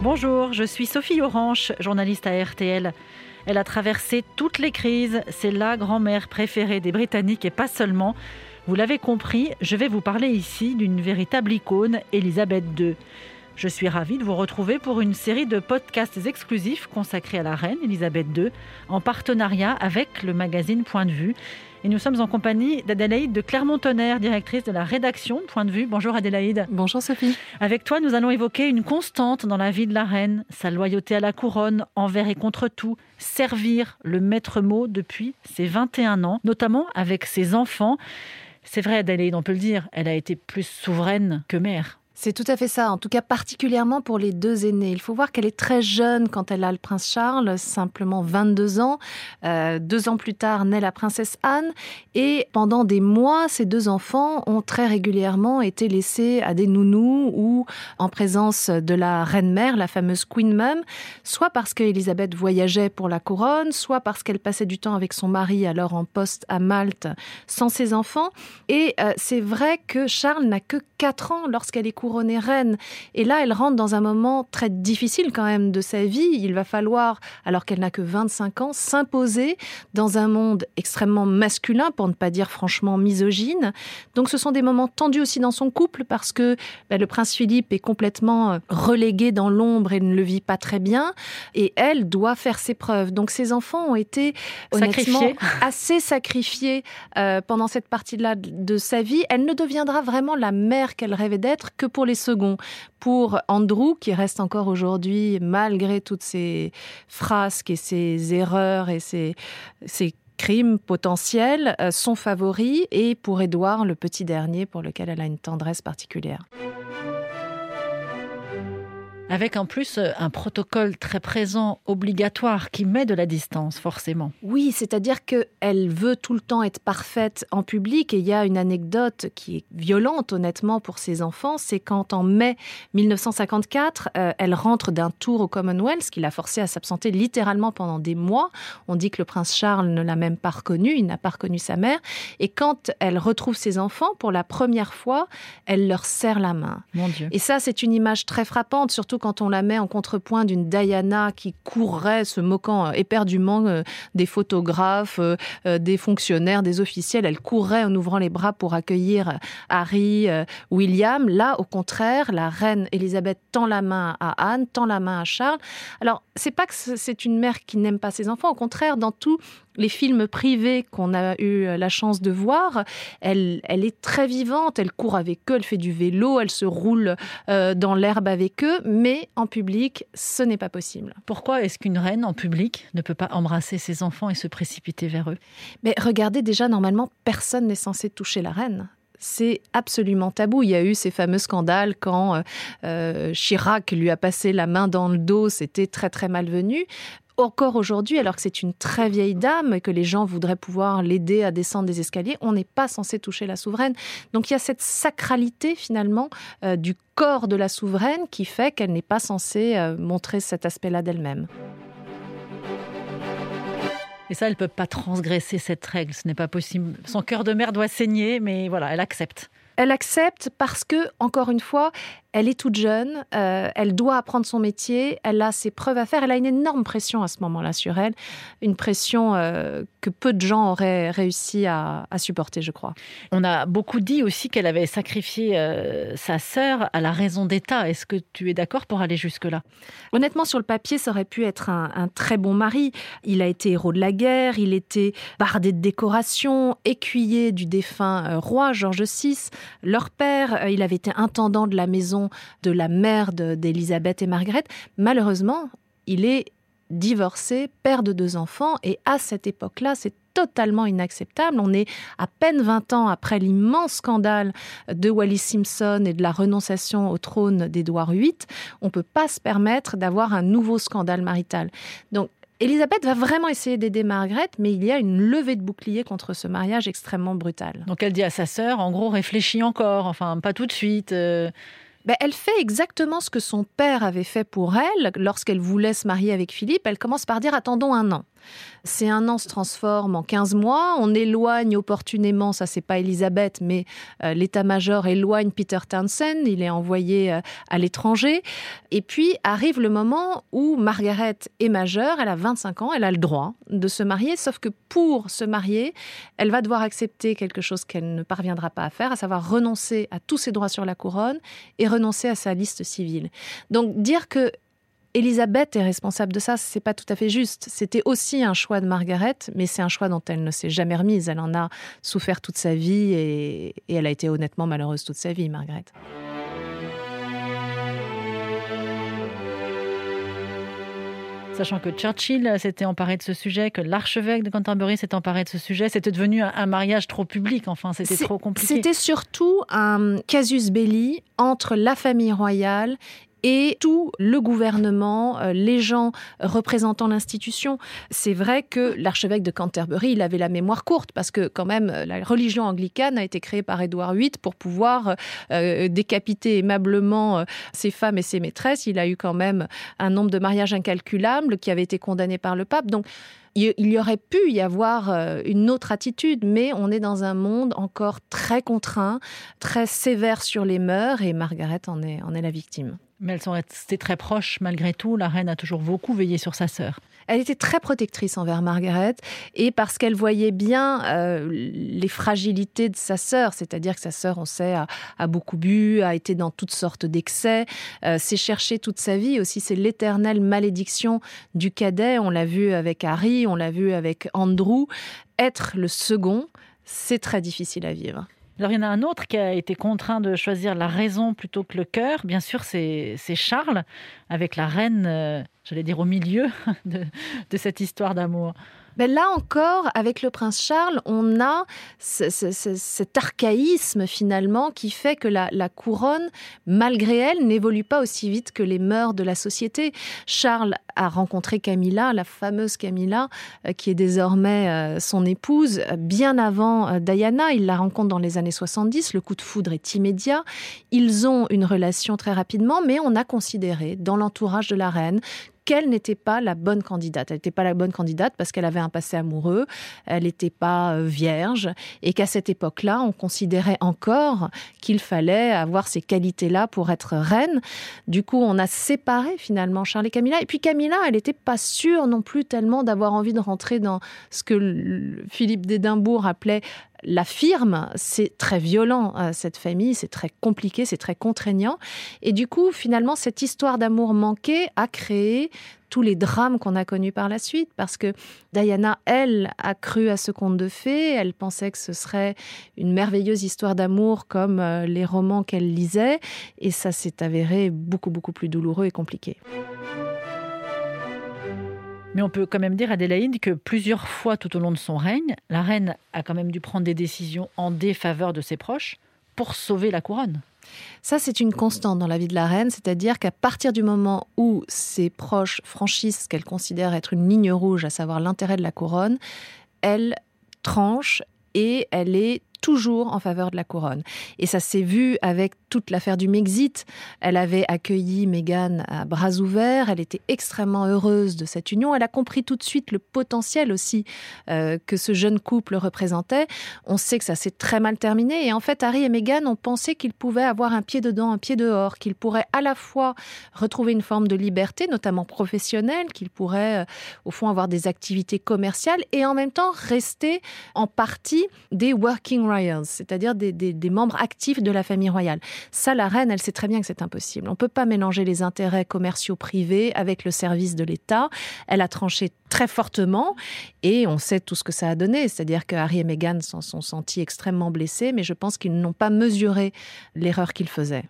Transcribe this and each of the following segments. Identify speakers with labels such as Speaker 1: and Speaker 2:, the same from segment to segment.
Speaker 1: Bonjour, je suis Sophie Orange, journaliste à RTL. Elle a traversé toutes les crises, c'est la grand-mère préférée des Britanniques et pas seulement. Vous l'avez compris, je vais vous parler ici d'une véritable icône, Elisabeth II. Je suis ravie de vous retrouver pour une série de podcasts exclusifs consacrés à la reine Elisabeth II, en partenariat avec le magazine Point de vue. Et nous sommes en compagnie d'Adélaïde de Clermont-Tonnerre, directrice de la rédaction Point de vue. Bonjour Adélaïde.
Speaker 2: Bonjour Sophie.
Speaker 1: Avec toi, nous allons évoquer une constante dans la vie de la reine, sa loyauté à la couronne, envers et contre tout, servir le maître mot depuis ses 21 ans, notamment avec ses enfants. C'est vrai, Adélaïde, on peut le dire, elle a été plus souveraine que mère.
Speaker 2: C'est tout à fait ça, en tout cas particulièrement pour les deux aînés. Il faut voir qu'elle est très jeune quand elle a le prince Charles, simplement 22 ans. Euh, deux ans plus tard naît la princesse Anne. Et pendant des mois, ces deux enfants ont très régulièrement été laissés à des nounous ou en présence de la reine-mère, la fameuse Queen Mum, soit parce qu'Elisabeth voyageait pour la couronne, soit parce qu'elle passait du temps avec son mari alors en poste à Malte sans ses enfants. Et euh, c'est vrai que Charles n'a que 4 ans lorsqu'elle est couronnée reine. Et là, elle rentre dans un moment très difficile quand même de sa vie. Il va falloir, alors qu'elle n'a que 25 ans, s'imposer dans un monde extrêmement masculin, pour ne pas dire franchement misogyne. Donc ce sont des moments tendus aussi dans son couple parce que ben, le prince Philippe est complètement euh, relégué dans l'ombre et ne le vit pas très bien. Et elle doit faire ses preuves. Donc ses enfants ont été honnêtement assez sacrifiés euh, pendant cette partie-là de sa vie. Elle ne deviendra vraiment la mère qu'elle rêvait d'être que pour les seconds. Pour Andrew, qui reste encore aujourd'hui, malgré toutes ses frasques et ses erreurs et ses, ses crimes potentiels, euh, son favori, et pour Édouard, le petit dernier, pour lequel elle a une tendresse particulière
Speaker 1: avec en plus euh, un protocole très présent, obligatoire, qui met de la distance, forcément.
Speaker 2: Oui, c'est-à-dire qu'elle veut tout le temps être parfaite en public, et il y a une anecdote qui est violente, honnêtement, pour ses enfants, c'est quand en mai 1954, euh, elle rentre d'un tour au Commonwealth, ce qui l'a forcée à s'absenter littéralement pendant des mois. On dit que le prince Charles ne l'a même pas reconnue, il n'a pas reconnu sa mère, et quand elle retrouve ses enfants, pour la première fois, elle leur serre la main.
Speaker 1: Mon Dieu.
Speaker 2: Et ça, c'est une image très frappante, surtout quand on la met en contrepoint d'une Diana qui courrait, se moquant euh, éperdument euh, des photographes, euh, des fonctionnaires, des officiels. Elle courait en ouvrant les bras pour accueillir Harry, William. Là, au contraire, la reine Elisabeth tend la main à Anne, tend la main à Charles. Alors, c'est pas que c'est une mère qui n'aime pas ses enfants. Au contraire, dans tout les films privés qu'on a eu la chance de voir, elle, elle est très vivante, elle court avec eux, elle fait du vélo, elle se roule euh, dans l'herbe avec eux, mais en public, ce n'est pas possible.
Speaker 1: Pourquoi est-ce qu'une reine en public ne peut pas embrasser ses enfants et se précipiter vers eux?
Speaker 2: Mais regardez déjà, normalement, personne n'est censé toucher la reine c'est absolument tabou. Il y a eu ces fameux scandales quand euh, euh, Chirac lui a passé la main dans le dos, c'était très très malvenu encore aujourd'hui, alors que c'est une très vieille dame et que les gens voudraient pouvoir l'aider à descendre des escaliers, on n'est pas censé toucher la souveraine. Donc il y a cette sacralité finalement euh, du corps de la souveraine qui fait qu'elle n'est pas censée euh, montrer cet aspect-là d'elle-même.
Speaker 1: Et ça, elle ne peut pas transgresser cette règle, ce n'est pas possible. Son cœur de mère doit saigner, mais voilà, elle accepte.
Speaker 2: Elle accepte parce que, encore une fois, elle est toute jeune, euh, elle doit apprendre son métier, elle a ses preuves à faire, elle a une énorme pression à ce moment-là sur elle, une pression euh, que peu de gens auraient réussi à, supporter, je crois.
Speaker 1: On a beaucoup dit aussi qu'elle avait sacrifié euh, sa sœur à la raison d'État. Est-ce que tu es d'accord pour aller jusque-là?
Speaker 2: Honnêtement, sur le papier, ça aurait pu être un, un, très bon mari. Il a été héros de la guerre, il était bardé de décorations, écuyer du défunt roi George VI. Leur père, il avait été intendant de la maison de la mère d'Elisabeth et Margaret. Malheureusement, il est divorcé, père de deux enfants, et à cette époque-là, c'est totalement inacceptable. On est à peine 20 ans après l'immense scandale de Wallis Simpson et de la renonciation au trône d'Édouard VIII. On ne peut pas se permettre d'avoir un nouveau scandale marital. Donc, Elisabeth va vraiment essayer d'aider Margaret, mais il y a une levée de bouclier contre ce mariage extrêmement brutal.
Speaker 1: Donc elle dit à sa sœur, en gros, réfléchis encore, enfin pas tout de suite. Euh,
Speaker 2: ben, elle fait exactement ce que son père avait fait pour elle lorsqu'elle voulait se marier avec Philippe. Elle commence par dire attendons un an. Ces un an se transforme en 15 mois. On éloigne opportunément, ça c'est pas Elisabeth, mais euh, l'état-major éloigne Peter Townsend. Il est envoyé euh, à l'étranger. Et puis arrive le moment où Margaret est majeure, elle a 25 ans, elle a le droit de se marier, sauf que pour se marier, elle va devoir accepter quelque chose qu'elle ne parviendra pas à faire, à savoir renoncer à tous ses droits sur la couronne et renoncer à sa liste civile. Donc dire que Elisabeth est responsable de ça, c'est pas tout à fait juste. C'était aussi un choix de Margaret, mais c'est un choix dont elle ne s'est jamais remise. Elle en a souffert toute sa vie et, et elle a été honnêtement malheureuse toute sa vie, Margaret.
Speaker 1: sachant que Churchill s'était emparé de ce sujet, que l'archevêque de Canterbury s'est emparé de ce sujet. C'était devenu un, mariage trop public, enfin, c'était trop compliqué.
Speaker 2: C'était surtout un casus belli entre la famille royale et tout le gouvernement, euh, les gens représentant l'institution. C'est vrai que l'archevêque de Canterbury, il avait la mémoire courte parce que quand même la religion anglicane a été créée par Édouard VIII pour pouvoir euh, décapiter aimablement euh, ses femmes et ses maîtresses. Il a eu quand même un nombre de mariages incalculables qui avaient été condamnés par le pape. Donc il y aurait pu y avoir une autre attitude, mais on est dans un monde encore très contraint, très sévère sur les mœurs, et Margaret en est la victime.
Speaker 1: Mais elles sont restées très proches malgré tout. La reine a toujours beaucoup veillé sur sa sœur.
Speaker 2: Elle était très protectrice envers Margaret et parce qu'elle voyait bien euh, les fragilités de sa sœur, c'est-à-dire que sa sœur, on sait, a, beaucoup bu, a été dans toutes sortes d'excès, euh, s'est cherchée toute sa vie aussi. C'est l'éternelle malédiction du cadet. On l'a vu avec Harry, on l'a vu avec Andrew. Être le second, c'est très difficile à vivre.
Speaker 1: Alors, il y en a un autre qui a été contraint de choisir la raison plutôt que le cœur. Bien sûr, c'est Charles, avec la reine, euh, j'allais dire, au milieu de cette histoire d'amour.
Speaker 2: Ben là encore, avec le prince Charles, on a cet archaïsme finalement qui fait que la, couronne, malgré elle, n'évolue pas aussi vite que les mœurs de la société. Charles a rencontré Camilla, la fameuse Camilla, euh, qui est désormais euh, son épouse, bien avant euh, Diana. Il la rencontre dans les années 70. Le coup de foudre est immédiat. Ils ont une relation très rapidement, mais on a considéré dans l'entourage de la reine qu'elle n'était pas la bonne candidate. Elle n'était pas la bonne candidate parce qu'elle avait un passé amoureux, elle n'était pas euh, vierge, et qu'à cette époque-là, on considérait encore qu'il fallait avoir ces qualités-là pour être reine. Du coup, on a séparé finalement Charles et Camilla. Et puis Camilla, elle n'était pas sûre non plus tellement d'avoir envie de rentrer dans ce que Philippe d'Édimbourg appelait la firme, c'est très violent, euh, cette famille, c'est très compliqué, c'est très contraignant. Et du coup, finalement, cette histoire d'amour manqué a créé tous les drames qu'on a connus par la suite, parce que Diana, elle, a cru à ce conte de fées, elle pensait que ce serait une merveilleuse histoire d'amour comme euh, les romans qu'elle lisait, et ça s'est avéré beaucoup, beaucoup plus douloureux et compliqué.
Speaker 1: Mais on peut quand même dire, Adélaïde, que plusieurs fois tout au long de son règne, la reine a quand même dû prendre des décisions en défaveur de ses proches pour sauver la couronne.
Speaker 2: Ça, c'est une constante dans la vie de la reine, c'est-à-dire qu'à partir du moment où ses proches franchissent ce qu'elle considère être une ligne rouge, à savoir l'intérêt de la couronne, elle tranche et elle est toujours en faveur de la couronne. Et ça s'est vu avec toute l'affaire du Mexit. Elle avait accueilli Meghan à bras ouverts. Elle était extrêmement heureuse de cette union. Elle a compris tout de suite le potentiel aussi euh, que ce jeune couple représentait. On sait que ça s'est très mal terminé. Et en fait, Harry et Meghan ont pensé qu'ils pouvaient avoir un pied dedans, un pied dehors, qu'ils pourraient à la fois retrouver une forme de liberté, notamment professionnelle, qu'ils pourraient, euh, au fond, avoir des activités commerciales et en même temps rester en partie des working royals, c'est-à-dire des, des membres actifs de la famille royale. Ça, la reine, elle sait très bien que c'est impossible. On ne peut pas mélanger les intérêts commerciaux privés avec le service de l'État. Elle a tranché très fortement et on sait tout ce que ça a donné. C'est-à-dire que Harry et Meghan s'en sont sentis extrêmement blessés, mais je pense qu'ils n'ont pas mesuré l'erreur qu'ils faisaient.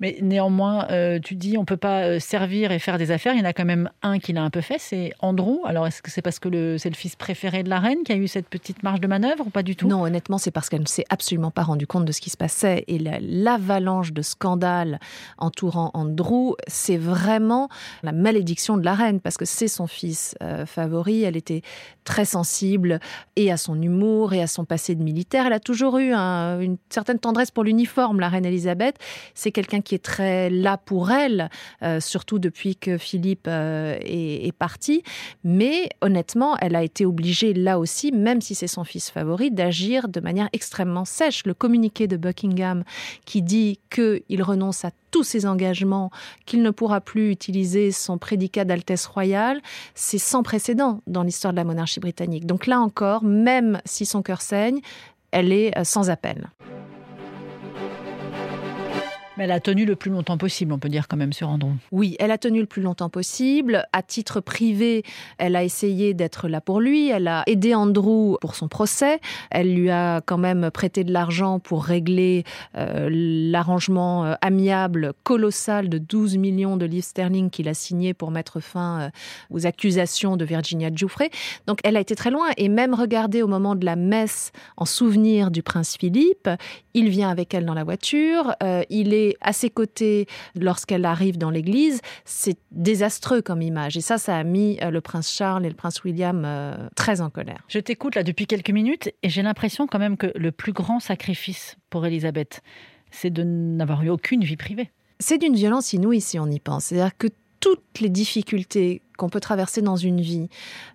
Speaker 1: Mais néanmoins, euh, tu dis on peut pas euh, servir et faire des affaires. Il y en a quand même un qui l'a un peu fait, c'est Andrew. Alors est-ce que c'est parce que c'est le fils préféré de la reine qui a eu cette petite marge de manœuvre ou pas du tout?
Speaker 2: Non, honnêtement, c'est parce qu'elle ne s'est absolument pas rendu compte de ce qui se passait. Et l'avalanche de scandales entourant Andrew, c'est vraiment la malédiction de la reine parce que c'est son fils euh, Elle était très sensible et à son humour et à son passé de militaire. Elle a toujours eu une certaine tendresse pour l'uniforme, la reine Elisabeth. C'est quelqu'un qui est très là pour elle, euh, surtout depuis que Philippe euh, est, est, parti. Mais honnêtement, elle a été obligée là aussi, même si c'est son fils favori, d'agir de manière extrêmement sèche. Le communiqué de Buckingham qui dit qu'il renonce à tous ses engagements, qu'il ne pourra plus utiliser son prédicat d'Altesse royale, c'est sans précédent dans l'histoire de la monarchie britannique. Donc là encore, même si son cœur saigne, elle est euh, sans appel.
Speaker 1: Mais elle a tenu le plus longtemps possible, on peut dire quand même sur Andrew.
Speaker 2: Oui, elle a tenu le plus longtemps possible. À titre privé, elle a essayé d'être là pour lui. Elle a aidé Andrew pour son procès. Elle lui a quand même prêté de l'argent pour régler euh, l'arrangement euh, amiable colossal de 12 millions de livres sterling qu'il a signé pour mettre fin euh, aux accusations de Virginia Giuffre. Donc elle a été très loin et même regardé au moment de la messe en souvenir du prince Philippe, il vient avec elle dans la voiture, il est à ses côtés lorsqu'elle arrive dans l'église, c'est désastreux comme image. Et ça, ça a mis euh, le prince Charles et le prince William euh, très en colère.
Speaker 1: Je t'écoute là depuis quelques minutes et j'ai l'impression quand même que le plus grand sacrifice pour Elisabeth, c'est de n'avoir eu aucune vie privée.
Speaker 2: C'est d'une violence inouïe si on y pense. C'est-à-dire que toutes les difficultés qu'on peut traverser dans une vie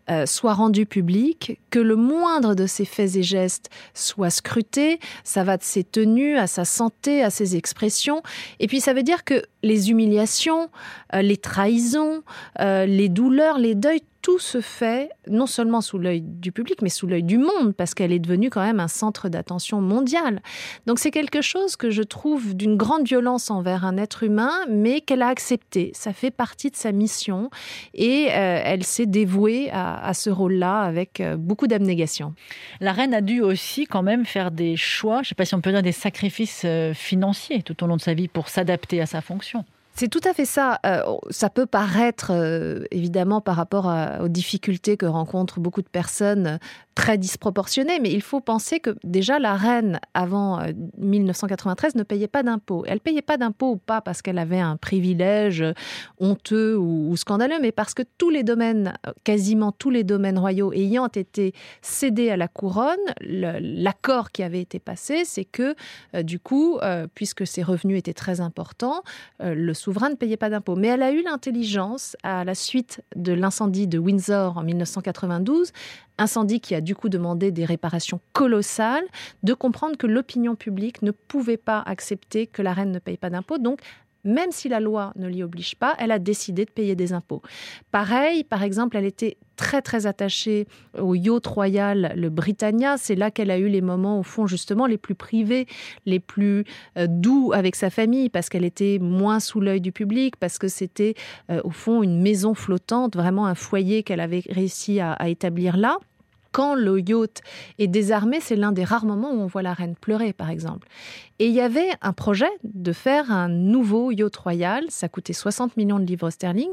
Speaker 2: euh, soient rendues publiques, que le moindre de ses faits et gestes soit scruté, ça va de ses tenues à sa santé, à ses expressions, et puis ça veut dire que les humiliations, euh, les trahisons, euh, les douleurs, les deuils, tout se fait non seulement sous l'œil du public, mais sous l'œil du monde, parce qu'elle est devenue quand même un centre d'attention mondial. Donc c'est quelque chose que je trouve d'une grande violence envers un être humain, mais qu'elle a accepté. Ça fait partie de sa mission et euh, elle s'est dévouée à, à ce rôle-là avec euh, beaucoup d'abnégation.
Speaker 1: La reine a dû aussi quand même faire des choix, je ne sais pas si on peut dire des sacrifices euh, financiers tout au long de sa vie pour s'adapter à sa fonction.
Speaker 2: C'est tout à fait ça. Euh, ça peut paraître, euh, évidemment, par rapport à, aux difficultés que rencontrent beaucoup de personnes, très disproportionné, mais il faut penser que déjà la reine, avant 1993, euh, ne payait pas d'impôts. Elle payait pas d'impôts pas parce qu'elle avait un privilège honteux ou, scandaleux, mais parce que tous les domaines, quasiment tous les domaines royaux ayant été cédés à la couronne, l'accord qui avait été passé, c'est que euh, du coup, euh, puisque ses revenus étaient très importants, euh, le souverain ne payait pas d'impôts. Mais elle a eu l'intelligence, à la suite de l'incendie de Windsor en 1992, incendie qui a du coup demandé des réparations colossales, de comprendre que l'opinion publique ne pouvait pas accepter que la reine ne paye pas d'impôts. Donc, même si la loi ne l'y oblige pas, elle a décidé de payer des impôts. Pareil, par exemple, elle était très très attachée au yacht royal, le Britannia. C'est là qu'elle a eu les moments, au fond, justement, les plus privés, les plus euh, doux avec sa famille, parce qu'elle était moins sous l'œil du public, parce que c'était, euh, au fond, une maison flottante, vraiment un foyer qu'elle avait réussi à, à établir là quand le yacht est désarmé, c'est l'un des rares moments où on voit la reine pleurer, par exemple. Et il y avait un projet de faire un nouveau yacht royal. Ça coûtait 60 millions de livres sterling.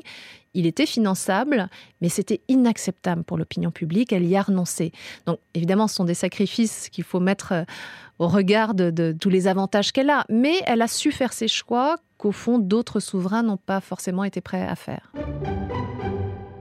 Speaker 2: Il était finançable, mais c'était inacceptable pour l'opinion publique. Elle y a renoncé. Donc, évidemment, ce sont des sacrifices qu'il faut mettre euh, au regard de, de tous les avantages qu'elle a. Mais elle a su faire ses choix qu'au fond, d'autres souverains n'ont pas forcément été prêts à faire.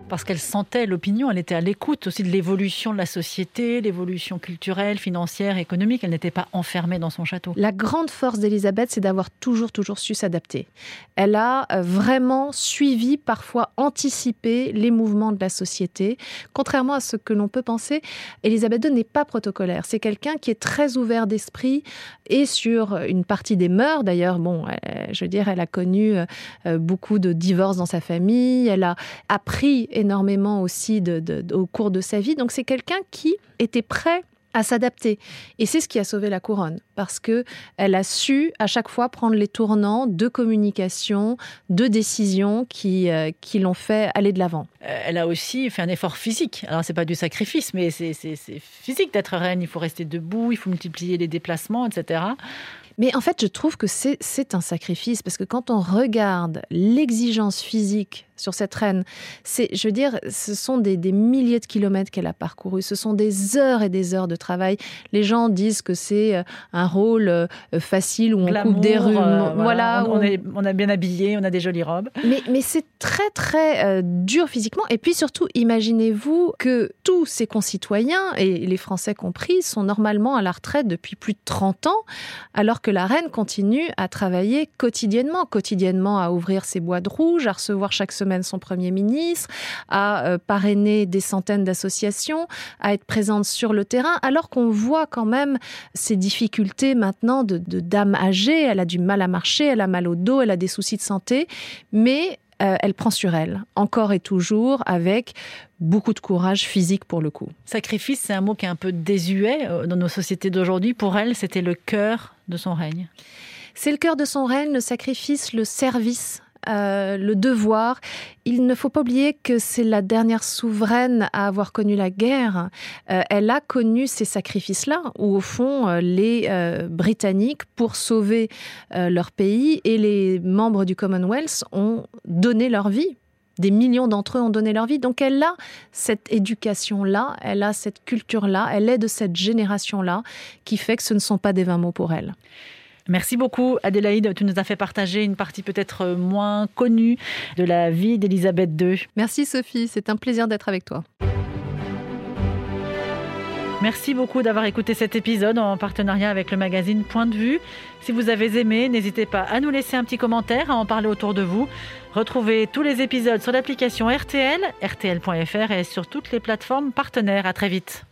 Speaker 1: Parce qu'elle sentait l'opinion, elle était à l'écoute aussi de l'évolution de la société, l'évolution culturelle, financière, économique. Elle n'était pas enfermée dans son château.
Speaker 2: La grande force d'Elisabeth, c'est d'avoir toujours, toujours su s'adapter. Elle a euh, vraiment suivi, parfois anticipé les mouvements de la société. Contrairement à ce que l'on peut penser, Elisabeth II n'est pas protocolaire. C'est quelqu'un qui est très ouvert d'esprit et sur une partie des mœurs. D'ailleurs, bon, je veux dire, elle a connu euh, beaucoup de divorces dans sa famille. Elle a appris énormément aussi de, de, au cours de sa vie. Donc c'est quelqu'un qui était prêt à s'adapter. Et c'est ce qui a sauvé la couronne, parce que elle a su à chaque fois prendre les tournants de communication, de décision qui, euh, qui l'ont fait aller de l'avant.
Speaker 1: Euh, elle a aussi fait un effort physique. Alors c'est pas du sacrifice, mais c'est physique d'être reine. Il faut rester debout, il faut multiplier les déplacements, etc.
Speaker 2: Mais en fait, je trouve que c'est un sacrifice parce que quand on regarde l'exigence physique sur cette reine. C'est, je veux dire, ce sont des, milliers de kilomètres qu'elle a parcouru. Ce sont des heures et des heures de travail. Les gens disent que c'est euh, un rôle euh, facile où on coupe des rues.
Speaker 1: Euh, voilà, on, est, on, a bien habillé, on a des jolies robes.
Speaker 2: Mais, mais c'est très très dur physiquement. Et puis surtout, imaginez-vous que tous ses concitoyens, et les Français compris, sont normalement à la retraite depuis plus de 30 ans, alors que la reine continue à travailler quotidiennement, quotidiennement à ouvrir ses boîtes rouges, à recevoir chaque semaine son Premier ministre, à euh, parrainer des centaines d'associations, à être présente sur le terrain, alors qu'on voit quand même ces difficultés maintenant de, de dame âgée. Elle a du mal à marcher, elle a mal au dos, elle a des soucis de santé, mais euh, elle prend sur elle, encore et toujours, avec beaucoup de courage physique pour le coup.
Speaker 1: Sacrifice, c'est un mot qui est un peu désuet euh, dans nos sociétés d'aujourd'hui. Pour elle, c'était le cœur de son règne.
Speaker 2: C'est le cœur de son règne, le sacrifice, le service euh, le devoir. Il ne faut pas oublier que c'est la dernière souveraine à avoir connu la guerre. Euh, elle a connu ces sacrifices-là, où au fond, euh, les Britanniques, pour sauver leur pays, et les membres du Commonwealth ont donné leur vie des millions d'entre eux ont donné leur vie. Donc elle a cette éducation-là, elle a cette culture-là, elle est de cette génération-là qui fait que ce ne sont pas des vains mots pour elle.
Speaker 1: Merci beaucoup Adélaïde, tu nous as fait partager une partie peut-être moins connue de la vie d'Elisabeth II.
Speaker 2: Merci Sophie, c'est un plaisir d'être avec toi.
Speaker 1: Merci beaucoup d'avoir écouté cet épisode en partenariat avec le magazine Point de vue. Si vous avez aimé, n'hésitez pas à nous laisser un petit commentaire, à en parler autour de vous. Retrouvez tous les épisodes sur l'application RTL, rtl.fr et sur toutes les plateformes partenaires. À très vite.